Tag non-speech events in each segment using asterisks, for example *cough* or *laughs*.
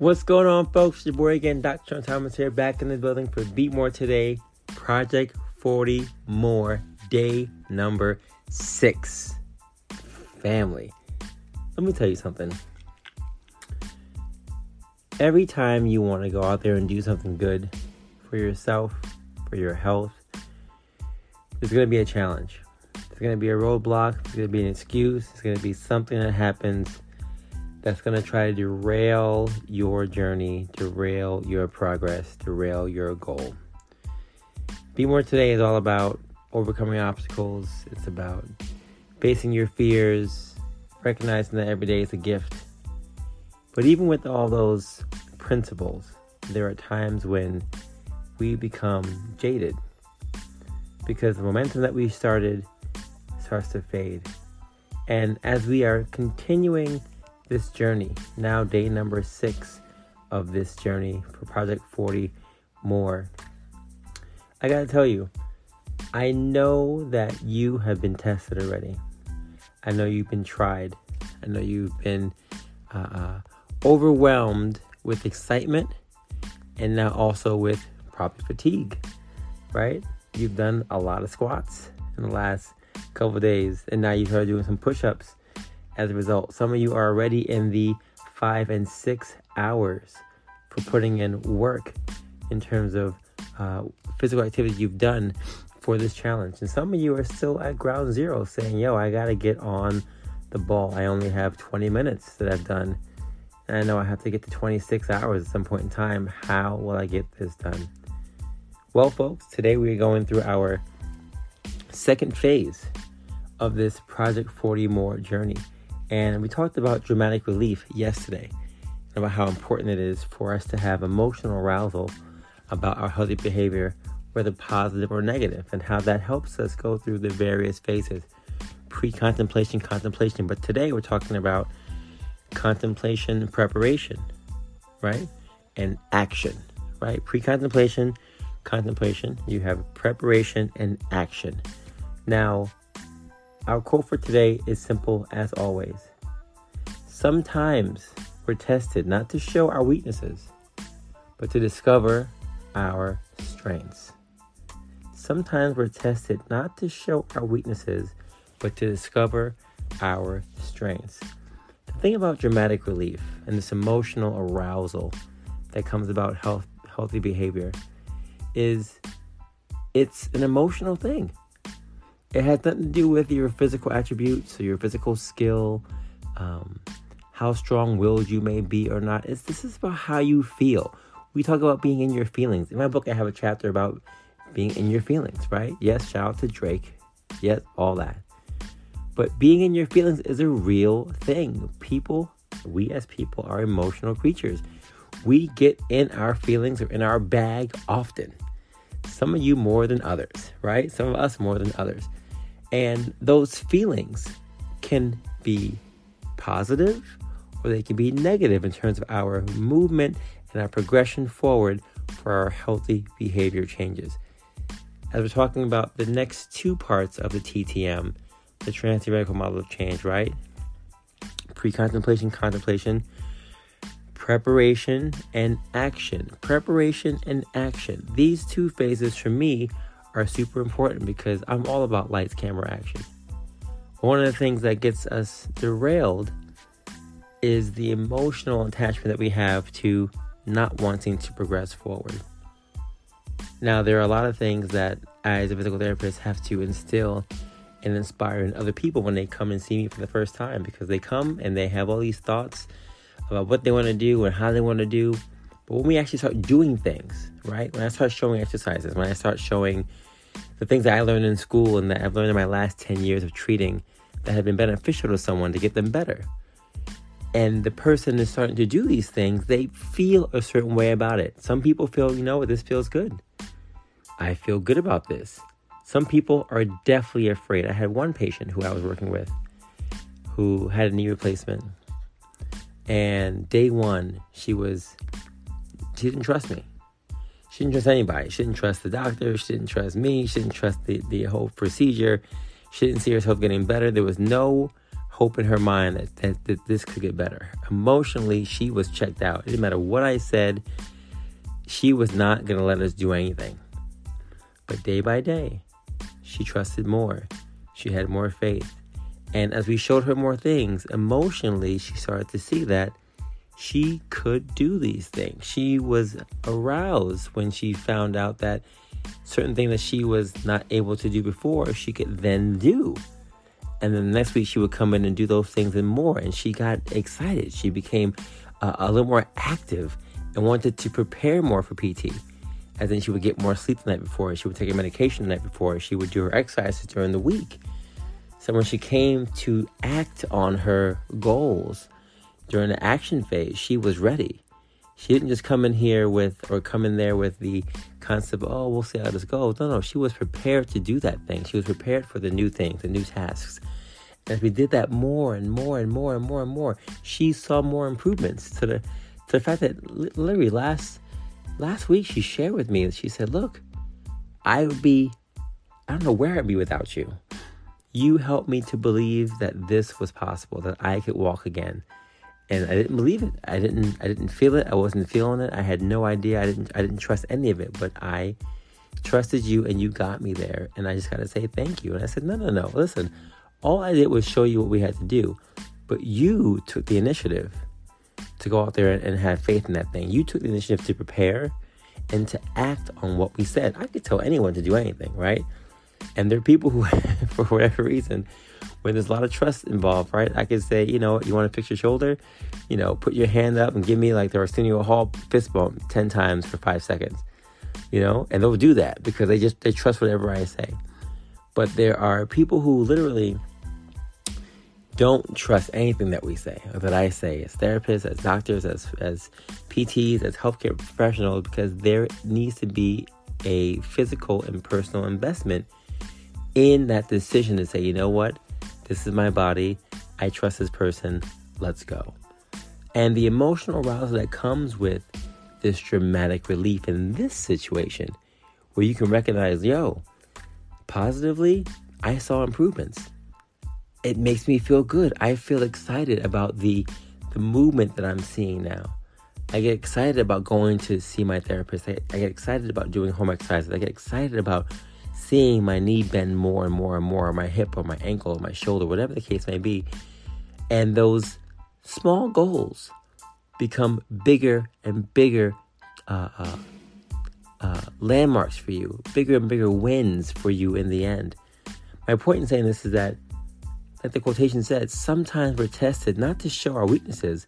What's going on, folks? Your boy again, Dr. Thomas here, back in the building for Be More Today, Project 40 More, day number six. Family. Let me tell you something. Every time you want to go out there and do something good for yourself, for your health, there's going to be a challenge. There's going to be a roadblock, there's going to be an excuse, there's going to be something that happens that's going to try to derail your journey, derail your progress, derail your goal. Be More Today is all about overcoming obstacles, it's about facing your fears, recognizing that every day is a gift. But even with all those principles, there are times when we become jaded because the momentum that we started starts to fade. And as we are continuing this journey. Now, day number six of this journey for Project 40 More. I gotta tell you, I know that you have been tested already. I know you've been tried. I know you've been uh, uh, overwhelmed with excitement and now also with probably fatigue, right? You've done a lot of squats in the last couple days, and now you've started doing some push ups as a result. Some of you are already in the five and six hours for putting in work in terms of uh, physical activity you've done for this challenge. And some of you are still at ground zero saying, yo, I got to get on the ball. I only have 20 minutes that I've done. And I know I have to get to 26 hours at some point in time. How will I get this done? Well, folks, today we're going through our second phase of this Project 40 More journey. And we talked about dramatic relief yesterday, about how important it is for us to have emotional arousal about our healthy behavior, whether positive or negative, and how that helps us go through the various phases pre contemplation, contemplation. But today we're talking about contemplation, preparation, right? And action, right? Pre contemplation, contemplation, you have preparation and action. Now, our quote for today is simple as always. Sometimes we're tested not to show our weaknesses, but to discover our strengths. Sometimes we're tested not to show our weaknesses, but to discover our strengths. The thing about dramatic relief and this emotional arousal that comes about health, healthy behavior is it's an emotional thing. It has nothing to do with your physical attributes or your physical skill, um, how strong willed you may be or not. It's, this is about how you feel. We talk about being in your feelings. In my book, I have a chapter about being in your feelings, right? Yes, shout out to Drake. Yes, all that. But being in your feelings is a real thing. People, we as people, are emotional creatures. We get in our feelings or in our bag often. Some of you more than others, right? Some of us more than others. And those feelings can be positive or they can be negative in terms of our movement and our progression forward for our healthy behavior changes. As we're talking about the next two parts of the TTM, the Trans-Theoretical Model of Change, right? Pre-contemplation, contemplation, preparation, and action. Preparation and action. These two phases for me are super important because I'm all about lights, camera, action. One of the things that gets us derailed is the emotional attachment that we have to not wanting to progress forward. Now, there are a lot of things that I, as a physical therapist, have to instill and inspire in other people when they come and see me for the first time because they come and they have all these thoughts about what they want to do and how they want to do. But when we actually start doing things, right? When I start showing exercises, when I start showing the things that I learned in school and that I've learned in my last 10 years of treating that have been beneficial to someone to get them better. And the person is starting to do these things, they feel a certain way about it. Some people feel, you know what, this feels good. I feel good about this. Some people are definitely afraid. I had one patient who I was working with who had a knee replacement. And day one, she was, she didn't trust me. She didn't trust anybody. She didn't trust the doctor. She didn't trust me. She didn't trust the, the whole procedure. She didn't see herself getting better. There was no hope in her mind that, that, that this could get better. Emotionally, she was checked out. It didn't matter what I said, she was not going to let us do anything. But day by day, she trusted more. She had more faith. And as we showed her more things, emotionally, she started to see that she could do these things. She was aroused when she found out that certain things that she was not able to do before, she could then do. And then the next week, she would come in and do those things and more. And she got excited. She became uh, a little more active and wanted to prepare more for PT. As then she would get more sleep the night before. She would take her medication the night before. She would do her exercises during the week. So when she came to act on her goals during the action phase, she was ready. She didn't just come in here with, or come in there with the concept, oh, we'll see how this goes. No, no, she was prepared to do that thing. She was prepared for the new things, the new tasks. As we did that more and more and more and more and more, she saw more improvements to the to the fact that literally last last week she shared with me and she said, "Look, I would be, I don't know where I'd be without you. You helped me to believe that this was possible, that I could walk again." And I didn't believe it. I didn't I didn't feel it. I wasn't feeling it. I had no idea. I didn't I didn't trust any of it, but I trusted you and you got me there. And I just got to say thank you. And I said, "No, no, no. Listen. All I did was show you what we had to do, but you took the initiative to go out there and, and have faith in that thing. You took the initiative to prepare and to act on what we said. I could tell anyone to do anything, right? And there are people who, *laughs* for whatever reason, when there's a lot of trust involved, right? I could say, you know, you want to fix your shoulder, you know, put your hand up and give me like the Arsenio Hall fist bump 10 times for five seconds, you know, and they'll do that because they just, they trust whatever I say. But there are people who literally don't trust anything that we say or that I say as therapists, as doctors, as, as PTs, as healthcare professionals, because there needs to be a physical and personal investment in that decision to say, you know what, this is my body. I trust this person. Let's go. And the emotional arousal that comes with this dramatic relief in this situation, where you can recognize, yo, positively, I saw improvements. It makes me feel good. I feel excited about the the movement that I'm seeing now. I get excited about going to see my therapist. I, I get excited about doing home exercises. I get excited about seeing my knee bend more and more and more, or my hip, or my ankle, or my shoulder, whatever the case may be. And those small goals become bigger and bigger uh, uh, uh, landmarks for you, bigger and bigger wins for you in the end. My point in saying this is that, like the quotation said, sometimes we're tested not to show our weaknesses,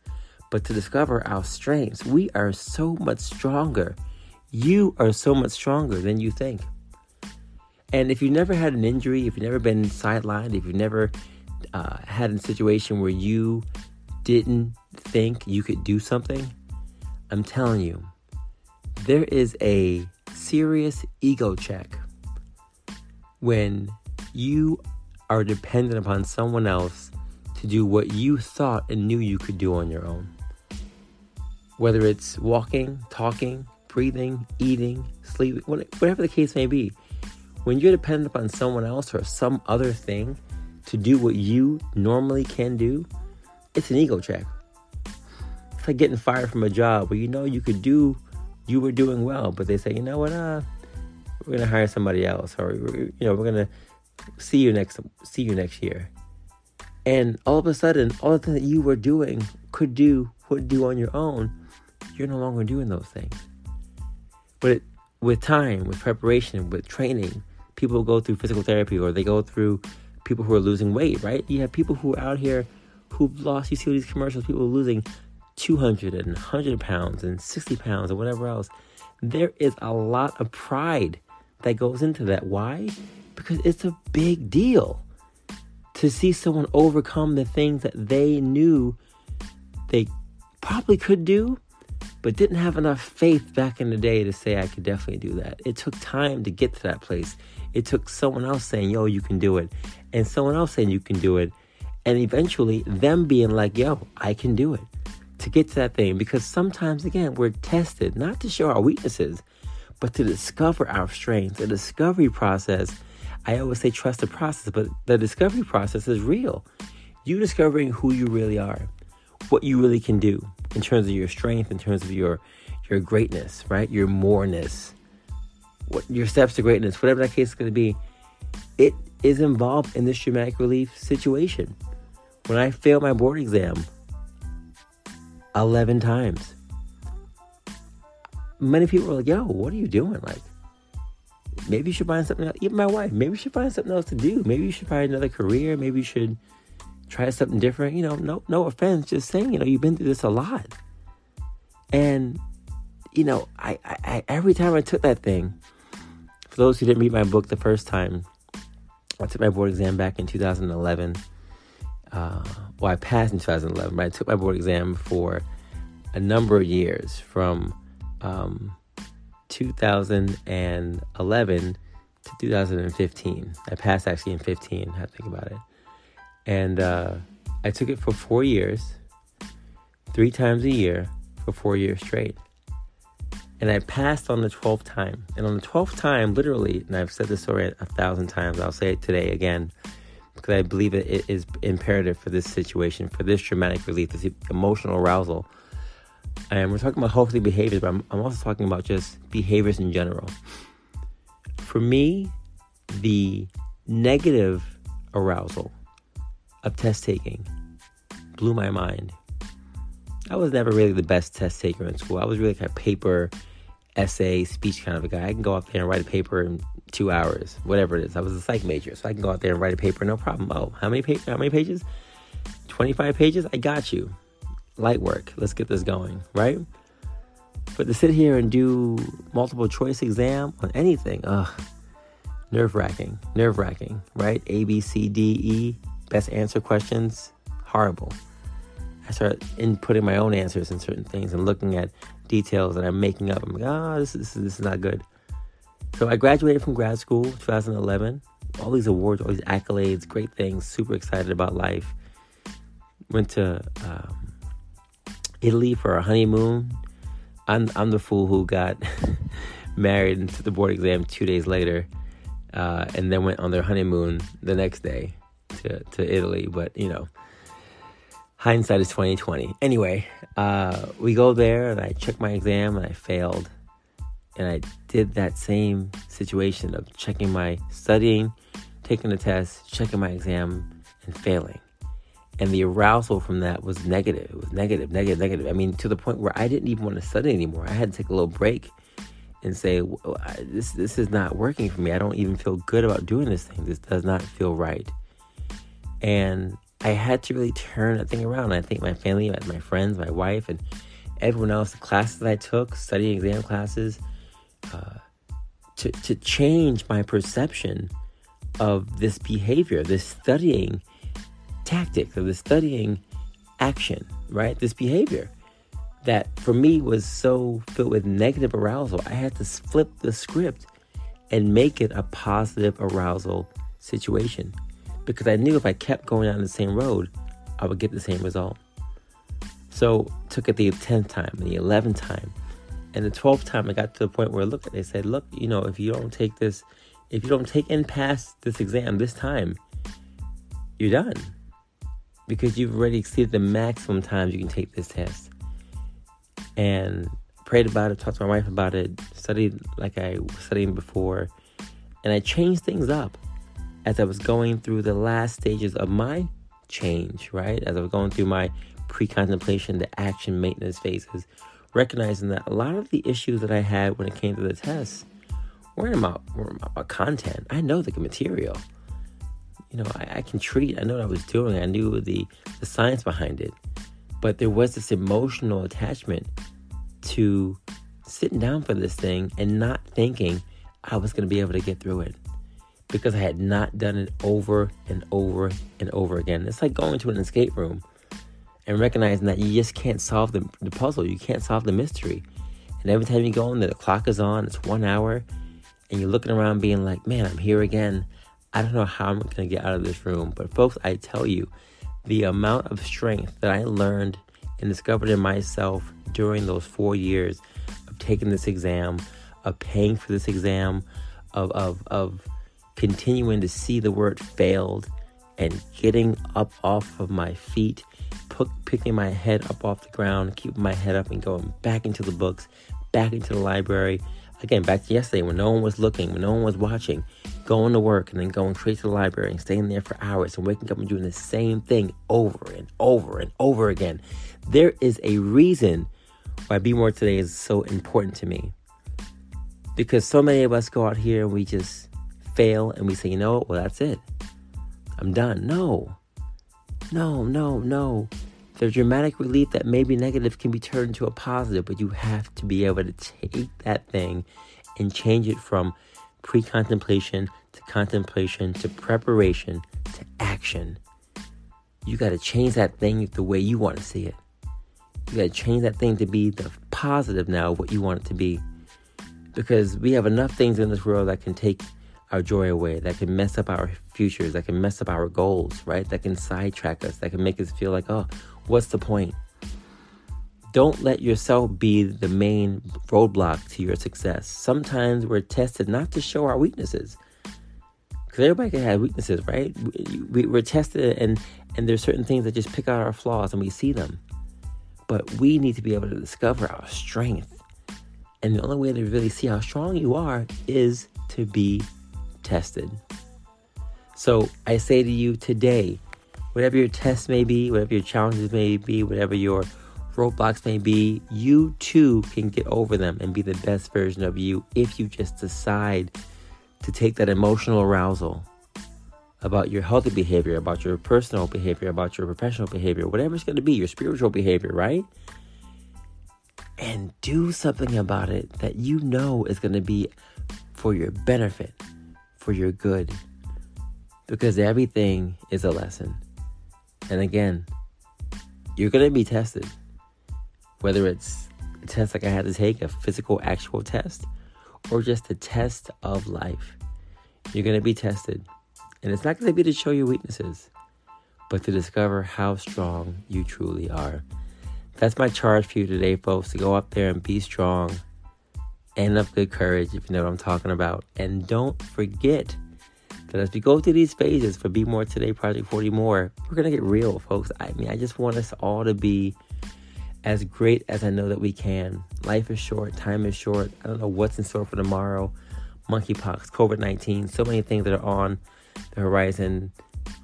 but to discover our strengths. We are so much stronger. You are so much stronger than you think. And if you've never had an injury, if you've never been sidelined, if you've never uh, had a situation where you didn't think you could do something, I'm telling you, there is a serious ego check when you are dependent upon someone else to do what you thought and knew you could do on your own. Whether it's walking, talking, breathing, eating, sleeping, whatever the case may be. When you're dependent upon someone else or some other thing to do what you normally can do, it's an ego check. It's like getting fired from a job where you know you could do, you were doing well, but they say, you know what, uh, we're gonna hire somebody else, or you know, we're gonna see you next, see you next year. And all of a sudden, all the things that you were doing could do, would do on your own, you're no longer doing those things. But it, with time, with preparation, with training, people go through physical therapy or they go through people who are losing weight, right? You have people who are out here who've lost, you see these commercials, people losing 200 and 100 pounds and 60 pounds or whatever else. There is a lot of pride that goes into that. Why? Because it's a big deal to see someone overcome the things that they knew they probably could do, but didn't have enough faith back in the day to say, I could definitely do that. It took time to get to that place. It took someone else saying, Yo, you can do it, and someone else saying, You can do it, and eventually them being like, Yo, I can do it to get to that thing. Because sometimes, again, we're tested not to show our weaknesses, but to discover our strengths. The discovery process, I always say trust the process, but the discovery process is real. You discovering who you really are, what you really can do in terms of your strength, in terms of your your greatness, right? Your moreness, what your steps to greatness, whatever that case is going to be. It is involved in this traumatic relief situation. When I failed my board exam 11 times, many people were like, yo, what are you doing? Like, maybe you should find something else. Even my wife, maybe you should find something else to do. Maybe you should find another career. Maybe you should try something different. You know, no, no offense, just saying, you know, you've been through this a lot. And, you know, I, I, I every time I took that thing, for those who didn't read my book the first time, I took my board exam back in 2011. Uh, well, I passed in 2011, but I took my board exam for a number of years from um, 2011 to 2015. I passed actually in 15, I think about it. And uh, I took it for four years, three times a year for four years straight. And I passed on the 12th time. And on the 12th time, literally, and I've said this story a thousand times, I'll say it today again, because I believe it is imperative for this situation, for this traumatic relief, this emotional arousal. And we're talking about healthy behaviors, but I'm, I'm also talking about just behaviors in general. For me, the negative arousal of test taking blew my mind. I was never really the best test taker in school. I was really like a paper, essay, speech kind of a guy. I can go out there and write a paper in two hours, whatever it is. I was a psych major, so I can go out there and write a paper, no problem. Oh, how many pages? How many pages? Twenty-five pages. I got you. Light work. Let's get this going, right? But to sit here and do multiple choice exam on anything, ugh, nerve wracking, nerve wracking, right? A, B, C, D, E, best answer questions, horrible. I start inputting my own answers in certain things and looking at details that I'm making up. I'm like, oh, this, is, this is not good. So I graduated from grad school 2011. All these awards, all these accolades, great things, super excited about life. Went to um, Italy for a honeymoon. I'm, I'm the fool who got *laughs* married and took the board exam two days later, uh, and then went on their honeymoon the next day to, to Italy, but you know, hindsight is 2020. Anyway, uh, we go there and I check my exam and I failed. And I did that same situation of checking my studying, taking the test, checking my exam, and failing. And the arousal from that was negative. It was negative, negative, negative. I mean, to the point where I didn't even want to study anymore. I had to take a little break and say, "This this is not working for me. I don't even feel good about doing this thing. This does not feel right." And I had to really turn that thing around. I think my family, my friends, my wife, and everyone else, the classes I took, studying exam classes, uh, to, to change my perception of this behavior, this studying tactic, of this studying action, right? This behavior that for me was so filled with negative arousal. I had to flip the script and make it a positive arousal situation because I knew if I kept going down the same road, I would get the same result. So took it the 10th time the 11th time. And the 12th time, I got to the point where, look, they said, look, you know, if you don't take this, if you don't take and pass this exam this time, you're done. Because you've already exceeded the maximum times you can take this test. And prayed about it, talked to my wife about it, studied like I was studying before, and I changed things up as I was going through the last stages of my change, right? As I was going through my pre contemplation, the action maintenance phases, recognizing that a lot of the issues that I had when it came to the test weren't about, weren't about content. I know the material. You know, I, I can treat, I know what I was doing, I knew the, the science behind it. But there was this emotional attachment to sitting down for this thing and not thinking I was going to be able to get through it because I had not done it over and over and over again. It's like going to an escape room and recognizing that you just can't solve the, the puzzle, you can't solve the mystery. And every time you go in there, the clock is on, it's one hour, and you're looking around being like, man, I'm here again. I don't know how I'm to get out of this room. But, folks, I tell you, the amount of strength that I learned and discovered in myself during those four years of taking this exam, of paying for this exam, of, of, of continuing to see the word failed and getting up off of my feet, picking my head up off the ground, keeping my head up and going back into the books, back into the library. Again, back to yesterday when no one was looking, when no one was watching, going to work and then going straight to the library and staying there for hours and waking up and doing the same thing over and over and over again. There is a reason why Be More Today is so important to me. Because so many of us go out here and we just fail and we say, you know what, well, that's it. I'm done. No. No, no, no. The dramatic relief that may be negative can be turned into a positive, but you have to be able to take that thing and change it from pre contemplation to contemplation to preparation to action. You got to change that thing the way you want to see it. You got to change that thing to be the positive now, what you want it to be. Because we have enough things in this world that can take our joy away, that can mess up our futures, that can mess up our goals, right? That can sidetrack us, that can make us feel like, oh, what's the point? Don't let yourself be the main roadblock to your success. Sometimes we're tested not to show our weaknesses. Because everybody can have weaknesses, right? We, are tested, and, and there's certain things that just pick out our flaws and we see them. But we need to be able to discover our strength. And the only way to really see how strong you are is to be tested. So I say to you today, whatever your test may be, whatever your challenges may be, whatever your roadblocks may be, you too can get over them and be the best version of you if you just decide to take that emotional arousal about your healthy behavior, about your personal behavior, about your professional behavior, whatever it's going to be, your spiritual behavior, right? And do something about it that you know is going to be for your benefit for your good because everything is a lesson. And again, you're going to be tested. Whether it's a test like I had to take, a physical, actual test, or just a test of life, you're going to be tested. And it's not going to be to show your weaknesses, but to discover how strong you truly are. That's my charge for you today, folks, to go up there and be strong and of good courage, if you know what I'm talking about. And don't forget that as we go through these phases for Be More Today, Project 40 More, we're going to get real, folks. I mean, I just want us all to be as great as I know that we can. Life is short, time is short. I don't know what's in store for tomorrow. Monkeypox, COVID 19, so many things that are on the horizon.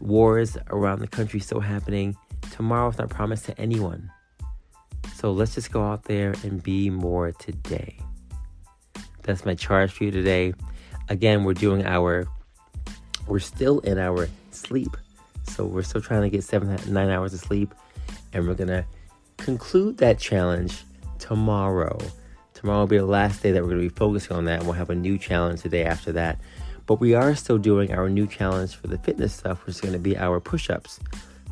Wars around the country still happening. Tomorrow's not promised to anyone. So let's just go out there and be more today. That's my charge for you today. Again, we're doing our, we're still in our sleep. So we're still trying to get seven, nine hours of sleep. And we're going to conclude that challenge tomorrow. Tomorrow will be the last day that we're going to be focusing on that. We'll have a new challenge the day after that. But we are still doing our new challenge for the fitness stuff, which is going to be our push ups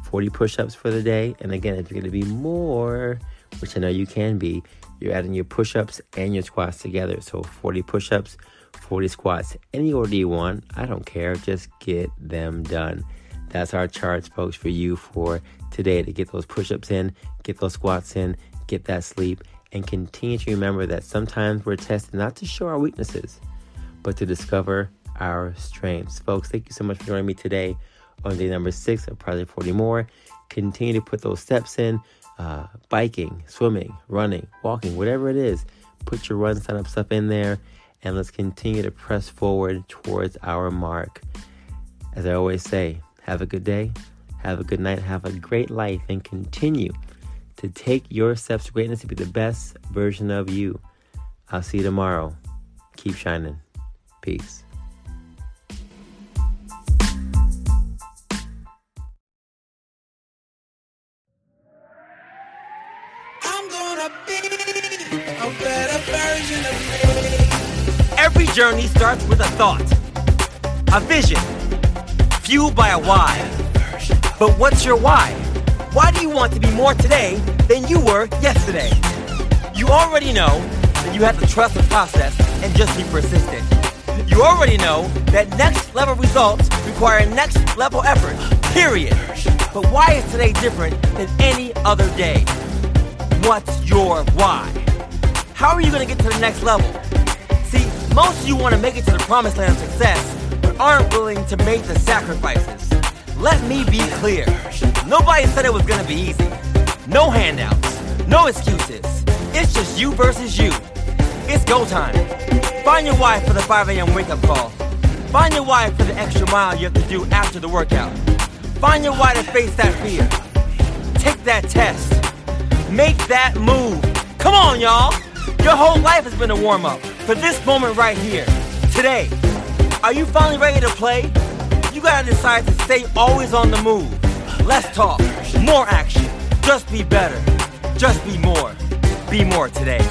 40 push ups for the day. And again, if you're going to be more, which I know you can be, you're adding your push ups and your squats together. So 40 push ups, 40 squats, any order you want. I don't care. Just get them done. That's our charge, folks, for you for today to get those push ups in, get those squats in, get that sleep, and continue to remember that sometimes we're tested not to show our weaknesses, but to discover our strengths. Folks, thank you so much for joining me today on day number six of Project 40 More. Continue to put those steps in uh, biking, swimming, running, walking, whatever it is. Put your RunSignup stuff in there and let's continue to press forward towards our mark. As I always say, have a good day, have a good night, have a great life, and continue to take your steps to greatness to be the best version of you. I'll see you tomorrow. Keep shining. Peace. Every journey starts with a thought, a vision, fueled by a why. But what's your why? Why do you want to be more today than you were yesterday? You already know that you have to trust the process and just be persistent. You already know that next level results require next level effort, period. But why is today different than any other day? What's your why? How are you going to get to the next level? Most of you want to make it to the promised land of success, but aren't willing to make the sacrifices. Let me be clear. Nobody said it was gonna be easy. No handouts, no excuses. It's just you versus you. It's go time. Find your wife for the 5 a.m. wake up call. Find your wife for the extra mile you have to do after the workout. Find your wife to face that fear. Take that test. Make that move. Come on, y'all. Your whole life has been a warm up for this moment right here. Today. Are you finally ready to play? You gotta decide to stay always on the move. Less talk, more action. Just be better. Just be more. Be more today.